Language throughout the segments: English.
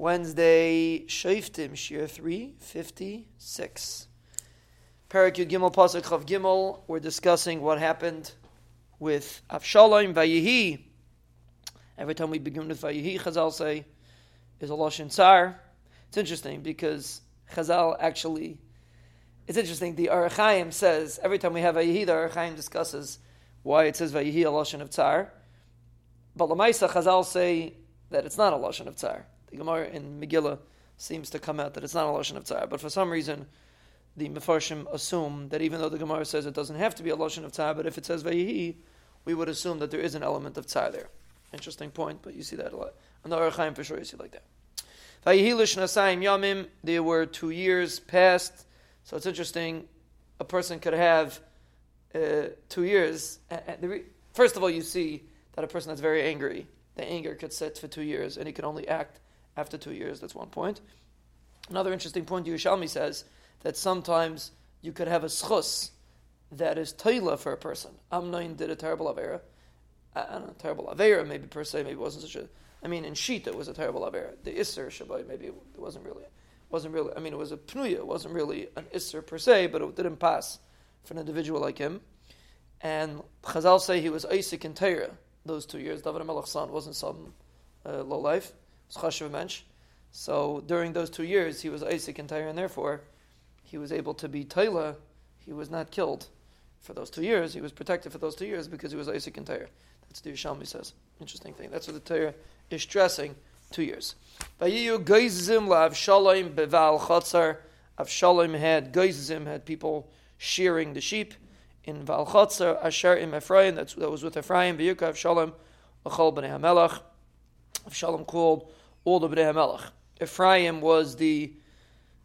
Wednesday, Shaftim, Shir 356. Parak Gimel Pasuk Chav Gimel. We're discussing what happened with Avshalom Vayihi. Every time we begin with Vayihi, Chazal say, is a Lashon Tsar. It's interesting because Chazal actually, it's interesting, the Ohr HaChaim says, every time we have Vayihi, the Ohr HaChaim discusses why it says Vayihi a Lashon of Tsar. But Lamaisa, Chazal say that it's not a Lashon of Tsar. The Gemara in Megillah seems to come out that it's not a lashon of tzar, but for some reason, the Mefarshim assume that even though the Gemara says it doesn't have to be a lashon of tzar, but if it says vayihi, we would assume that there is an element of tzar there. Interesting point, but you see that a lot. On the Ohr HaChaim for sure you see like that. Vayihi l'shnasayim yamim. There were two years past, so it's interesting. A person could have uh, two years. First of all, you see that a person that's very angry, the anger could sit for two years, and he can only act after two years. That's one point. Another interesting point, Yerushalmi says that sometimes you could have a zchus that is toila for a person. Amnon did a terrible avera. I don't know, terrible avera maybe per se, maybe wasn't such a. I mean, in Shita it was a terrible avera. The Isser Shabbat maybe it wasn't really, wasn't really. I mean, it was a pnuya. It wasn't really an Isser per se, but it didn't pass for an individual like him. And Chazal say he was Isaac and Torah those two years. David Melech's son wasn't some uh, low life So during those two years, he was Isaac and Torah, and therefore he was able to be Taila. He was not killed for those two years. He was protected for those two years because he was Isaac and Torah. That's the Yerushalmi says. Interesting thing. That's what the Torah is stressing. Two years. La'avshalom b'Baal Chatzor. Avshalom had geizim had people shearing the sheep in Val. Asher im Ephraim. That's that was with Ephraim. Vayuka Avshalom. Achol b'nei Hamelach. Avshalom called all the Bnei HaMelech. Ephraim was the,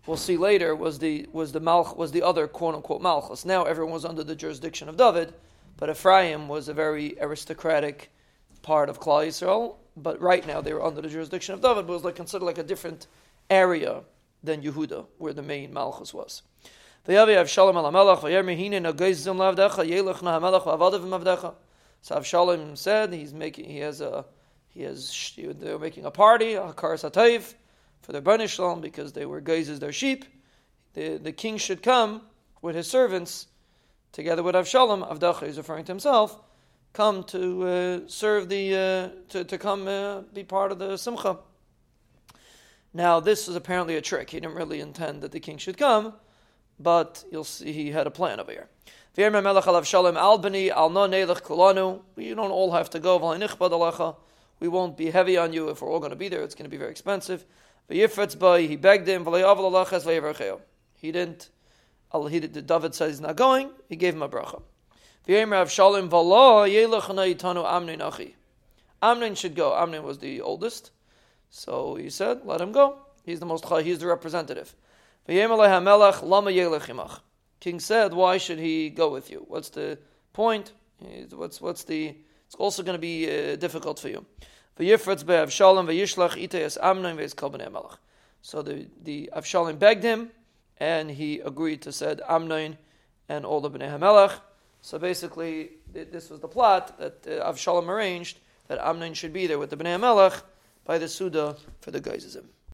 we'll see later, was the was the Malch was the other quote unquote Malchus. Now everyone was under the jurisdiction of David, but Ephraim was a very aristocratic part of Klal Yisrael. But right now they were under the jurisdiction of David, but was like considered like a different area than Yehuda, where the main Malchus was. So Avshalom said he's making he has a he has they were making a party, a kar satayv, for their banishlam because they were gazes their sheep. The the king should come with his servants, together with Avshalom. Avdacha is referring to himself, come to uh, serve the uh, to to come uh, be part of the simcha. Now this was apparently a trick. He didn't really intend that the king should come, but you'll see he had a plan over here. We don't all have to go we won't be heavy on you if we're all going to be there. It's going to be very expensive. He begged him. He didn't. He did, David said he's not going. He gave him a bracha. Amnon should go. Amnon was the oldest, so he said, "Let him go. He's the most. He's the representative." King said, "Why should he go with you? What's the point? What's what's the? It's also going to be uh, difficult for you." So the the Avshalom begged him, and he agreed to said Amnon and all the Bnei Hamelach. So basically, this was the plot that uh, Avshalom arranged that Amnon should be there with the Bnei Hamelach by the Suda for the Geizim.